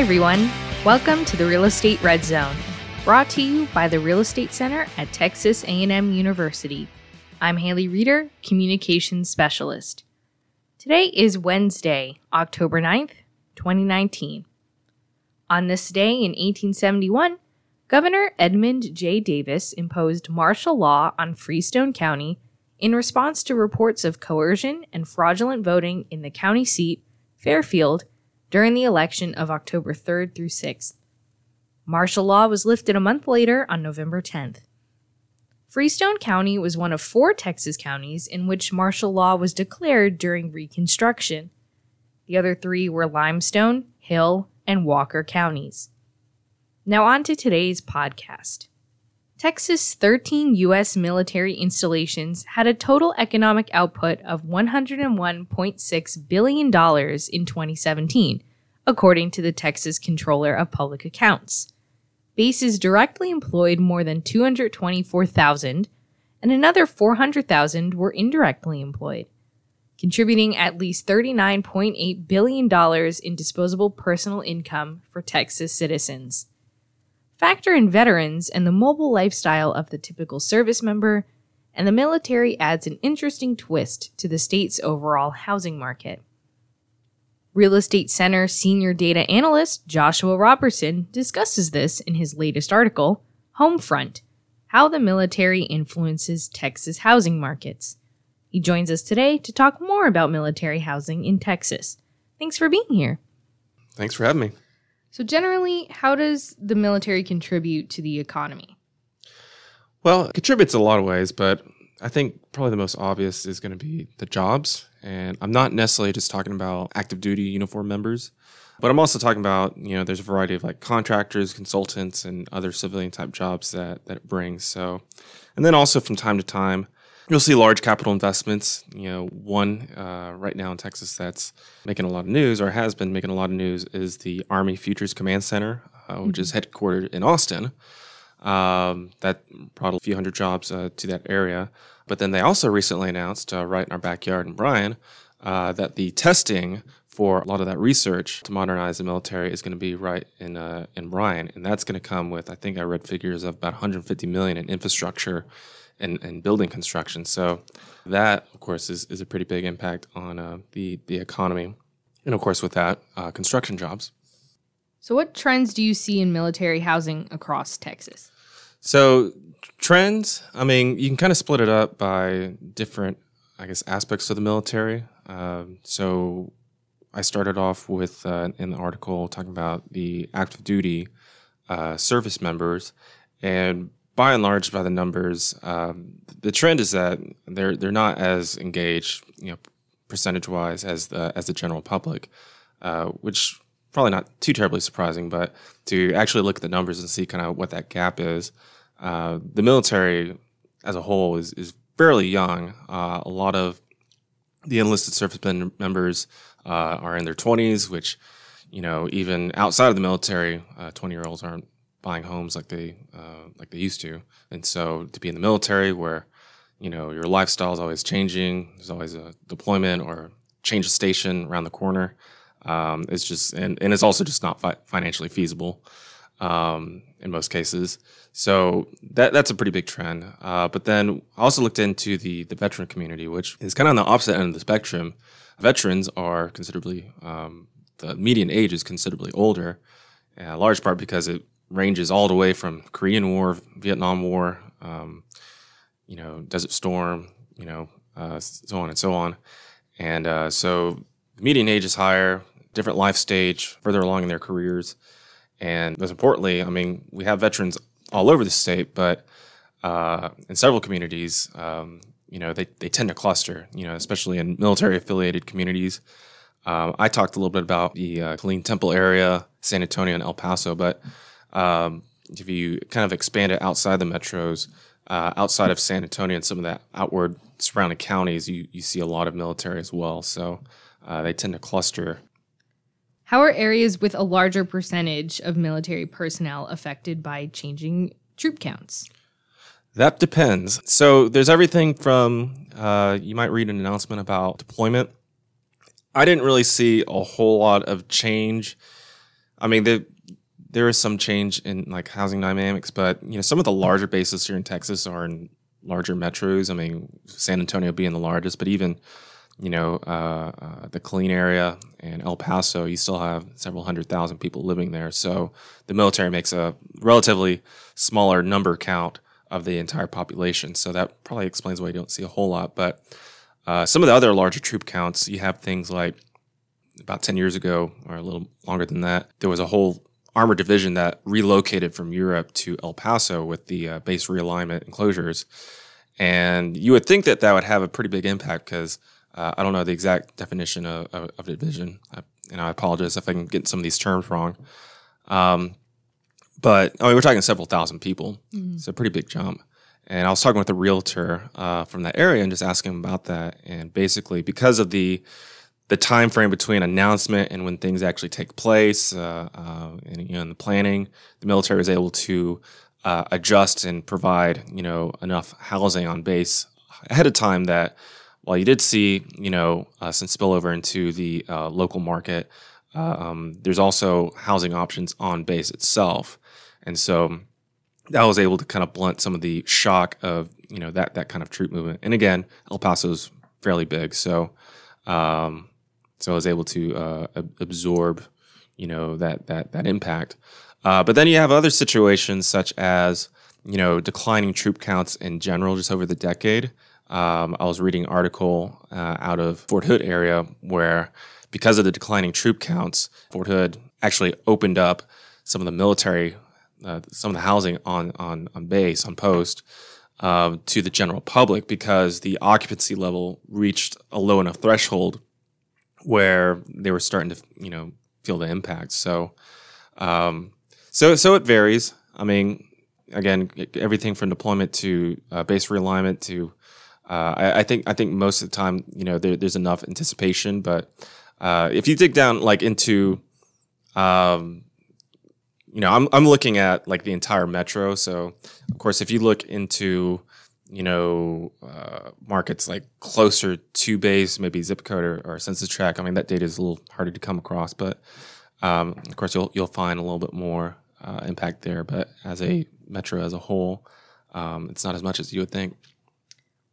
Hi, everyone. Welcome to the Real Estate Red Zone, brought to you by the Real Estate Center at Texas A&M University. I'm Haley Reeder, Communications Specialist. Today is Wednesday, October 9th, 2019. On this day in 1871, Governor Edmund J. Davis imposed martial law on Freestone County in response to reports of coercion and fraudulent voting in the county seat, Fairfield, during the election of October 3rd through 6th. Martial law was lifted a month later on November 10th. Freestone County was one of four Texas counties in which martial law was declared during Reconstruction. The other three were Limestone, Hill, and Walker counties. Now, on to today's podcast. Texas' 13 U.S. military installations had a total economic output of $101.6 billion in 2017, according to the Texas Comptroller of Public Accounts. Bases directly employed more than 224,000, and another 400,000 were indirectly employed, contributing at least $39.8 billion in disposable personal income for Texas citizens. Factor in veterans and the mobile lifestyle of the typical service member, and the military adds an interesting twist to the state's overall housing market. Real Estate Center senior data analyst Joshua Roberson discusses this in his latest article, Homefront How the Military Influences Texas Housing Markets. He joins us today to talk more about military housing in Texas. Thanks for being here. Thanks for having me. So, generally, how does the military contribute to the economy? Well, it contributes a lot of ways, but I think probably the most obvious is going to be the jobs. And I'm not necessarily just talking about active duty uniform members, but I'm also talking about, you know, there's a variety of like contractors, consultants, and other civilian type jobs that, that it brings. So, and then also from time to time, You'll see large capital investments. You know, one uh, right now in Texas that's making a lot of news or has been making a lot of news is the Army Futures Command Center, uh, which mm-hmm. is headquartered in Austin. Um, that brought a few hundred jobs uh, to that area. But then they also recently announced, uh, right in our backyard in Bryan, uh, that the testing for a lot of that research to modernize the military is going to be right in uh, in Bryan, and that's going to come with I think I read figures of about 150 million in infrastructure and, and building construction. So that, of course, is, is a pretty big impact on uh, the the economy, and of course, with that, uh, construction jobs. So, what trends do you see in military housing across Texas? So, trends. I mean, you can kind of split it up by different, I guess, aspects of the military. Um, so, I started off with uh, in the article talking about the active duty uh, service members, and by and large, by the numbers, um, the trend is that they're they're not as engaged, you know, percentage wise as the as the general public, uh, which probably not too terribly surprising. But to actually look at the numbers and see kind of what that gap is, uh, the military as a whole is is fairly young. Uh, a lot of the enlisted service members uh, are in their twenties, which you know even outside of the military, uh, twenty year olds aren't buying homes like they uh, like they used to. And so to be in the military, where you know your lifestyle is always changing, there's always a deployment or change of station around the corner. Um, it's just and, and it's also just not fi- financially feasible um, in most cases. So that that's a pretty big trend. Uh, but then I also looked into the the veteran community, which is kind of on the opposite end of the spectrum. Veterans are considerably um, the median age is considerably older, a large part because it ranges all the way from Korean War, Vietnam War, um, you know, Desert Storm, you know, uh, so on and so on. And uh, so the median age is higher, different life stage, further along in their careers. And most importantly, I mean, we have veterans all over the state, but uh, in several communities, um, you know, they, they tend to cluster, you know, especially in military affiliated communities. Um, I talked a little bit about the uh, Killeen Temple area, San Antonio, and El Paso, but um, if you kind of expand it outside the metros, uh, outside of San Antonio and some of that outward surrounding counties, you, you see a lot of military as well. So uh, they tend to cluster. How are areas with a larger percentage of military personnel affected by changing troop counts? That depends. So there's everything from uh, you might read an announcement about deployment. I didn't really see a whole lot of change I mean, the, there is some change in like housing dynamics, but you know, some of the larger bases here in Texas are in larger metros. I mean, San Antonio being the largest, but even you know uh, uh, the Killeen area and El Paso, you still have several hundred thousand people living there. So the military makes a relatively smaller number count of the entire population. So that probably explains why you don't see a whole lot. But uh, some of the other larger troop counts, you have things like about 10 years ago, or a little longer than that, there was a whole armored division that relocated from Europe to El Paso with the uh, base realignment and closures. And you would think that that would have a pretty big impact because uh, I don't know the exact definition of, of, of division. I, and I apologize if I can get some of these terms wrong. Um, but I mean, we're talking several thousand people. Mm-hmm. It's a pretty big jump. And I was talking with a realtor uh, from that area and just asking him about that. And basically, because of the the time frame between announcement and when things actually take place, uh, uh, and you know, in the planning, the military is able to uh, adjust and provide you know enough housing on base ahead of time that while you did see you know uh, some spillover into the uh, local market, uh, um, there's also housing options on base itself, and so that was able to kind of blunt some of the shock of you know that that kind of troop movement. And again, El Paso's fairly big, so. Um, so I was able to uh, absorb, you know, that that that impact. Uh, but then you have other situations such as you know declining troop counts in general just over the decade. Um, I was reading an article uh, out of Fort Hood area where because of the declining troop counts, Fort Hood actually opened up some of the military, uh, some of the housing on on on base on post. Uh, to the general public because the occupancy level reached a low enough threshold where they were starting to you know feel the impact. So, um, so so it varies. I mean, again, everything from deployment to uh, base realignment to uh, I, I, think I think most of the time you know there, there's enough anticipation, but uh, if you dig down like into um, you know, I'm I'm looking at like the entire metro. So, of course, if you look into you know, uh, markets like closer to base, maybe zip code or, or, census tract. I mean, that data is a little harder to come across, but um, of course, you'll you'll find a little bit more uh, impact there. But as a metro as a whole, um, it's not as much as you would think.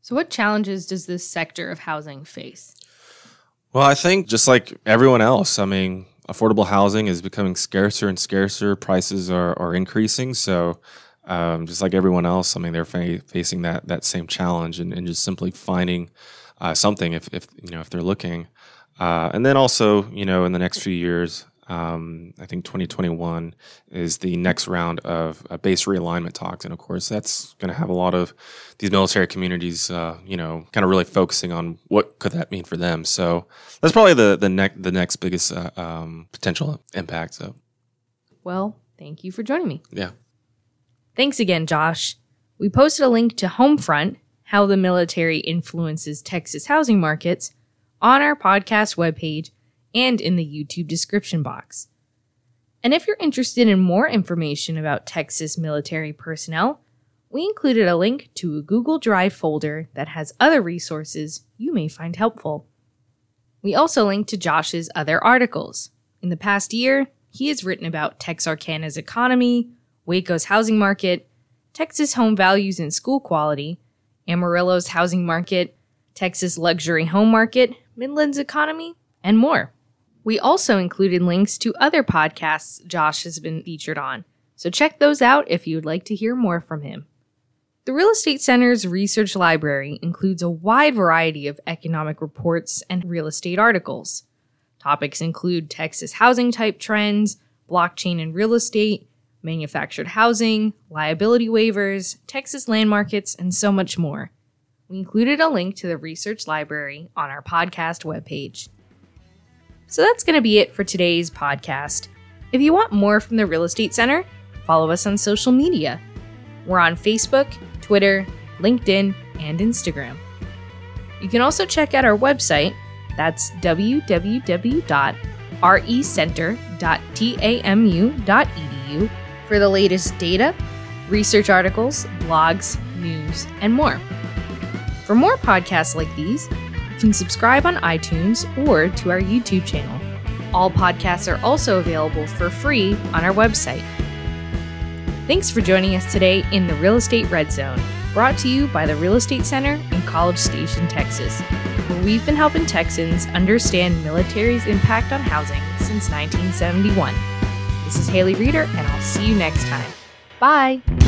So, what challenges does this sector of housing face? Well, I think just like everyone else, I mean, affordable housing is becoming scarcer and scarcer. Prices are, are increasing. So, um, just like everyone else, I mean, they're fa- facing that that same challenge and, and just simply finding uh, something if, if you know if they're looking. Uh, and then also, you know, in the next few years, um, I think 2021 is the next round of uh, base realignment talks, and of course, that's going to have a lot of these military communities, uh, you know, kind of really focusing on what could that mean for them. So that's probably the the next the next biggest uh, um, potential impact. So, well, thank you for joining me. Yeah. Thanks again, Josh. We posted a link to Homefront, How the Military Influences Texas Housing Markets, on our podcast webpage and in the YouTube description box. And if you're interested in more information about Texas military personnel, we included a link to a Google Drive folder that has other resources you may find helpful. We also linked to Josh's other articles. In the past year, he has written about Texarkana's economy, Waco's housing market, Texas home values and school quality, Amarillo's housing market, Texas luxury home market, Midland's economy, and more. We also included links to other podcasts Josh has been featured on, so check those out if you would like to hear more from him. The Real Estate Center's research library includes a wide variety of economic reports and real estate articles. Topics include Texas housing type trends, blockchain and real estate, manufactured housing, liability waivers, Texas land markets, and so much more. We included a link to the research library on our podcast webpage. So that's going to be it for today's podcast. If you want more from the Real Estate Center, follow us on social media. We're on Facebook, Twitter, LinkedIn, and Instagram. You can also check out our website. That's www.recenter.tamu.edu for the latest data, research articles, blogs, news, and more. For more podcasts like these, you can subscribe on iTunes or to our YouTube channel. All podcasts are also available for free on our website. Thanks for joining us today in the Real Estate Red Zone, brought to you by the Real Estate Center in College Station, Texas, where we've been helping Texans understand military's impact on housing since 1971. This is Haley Reeder, and I'll see you next time. Bye!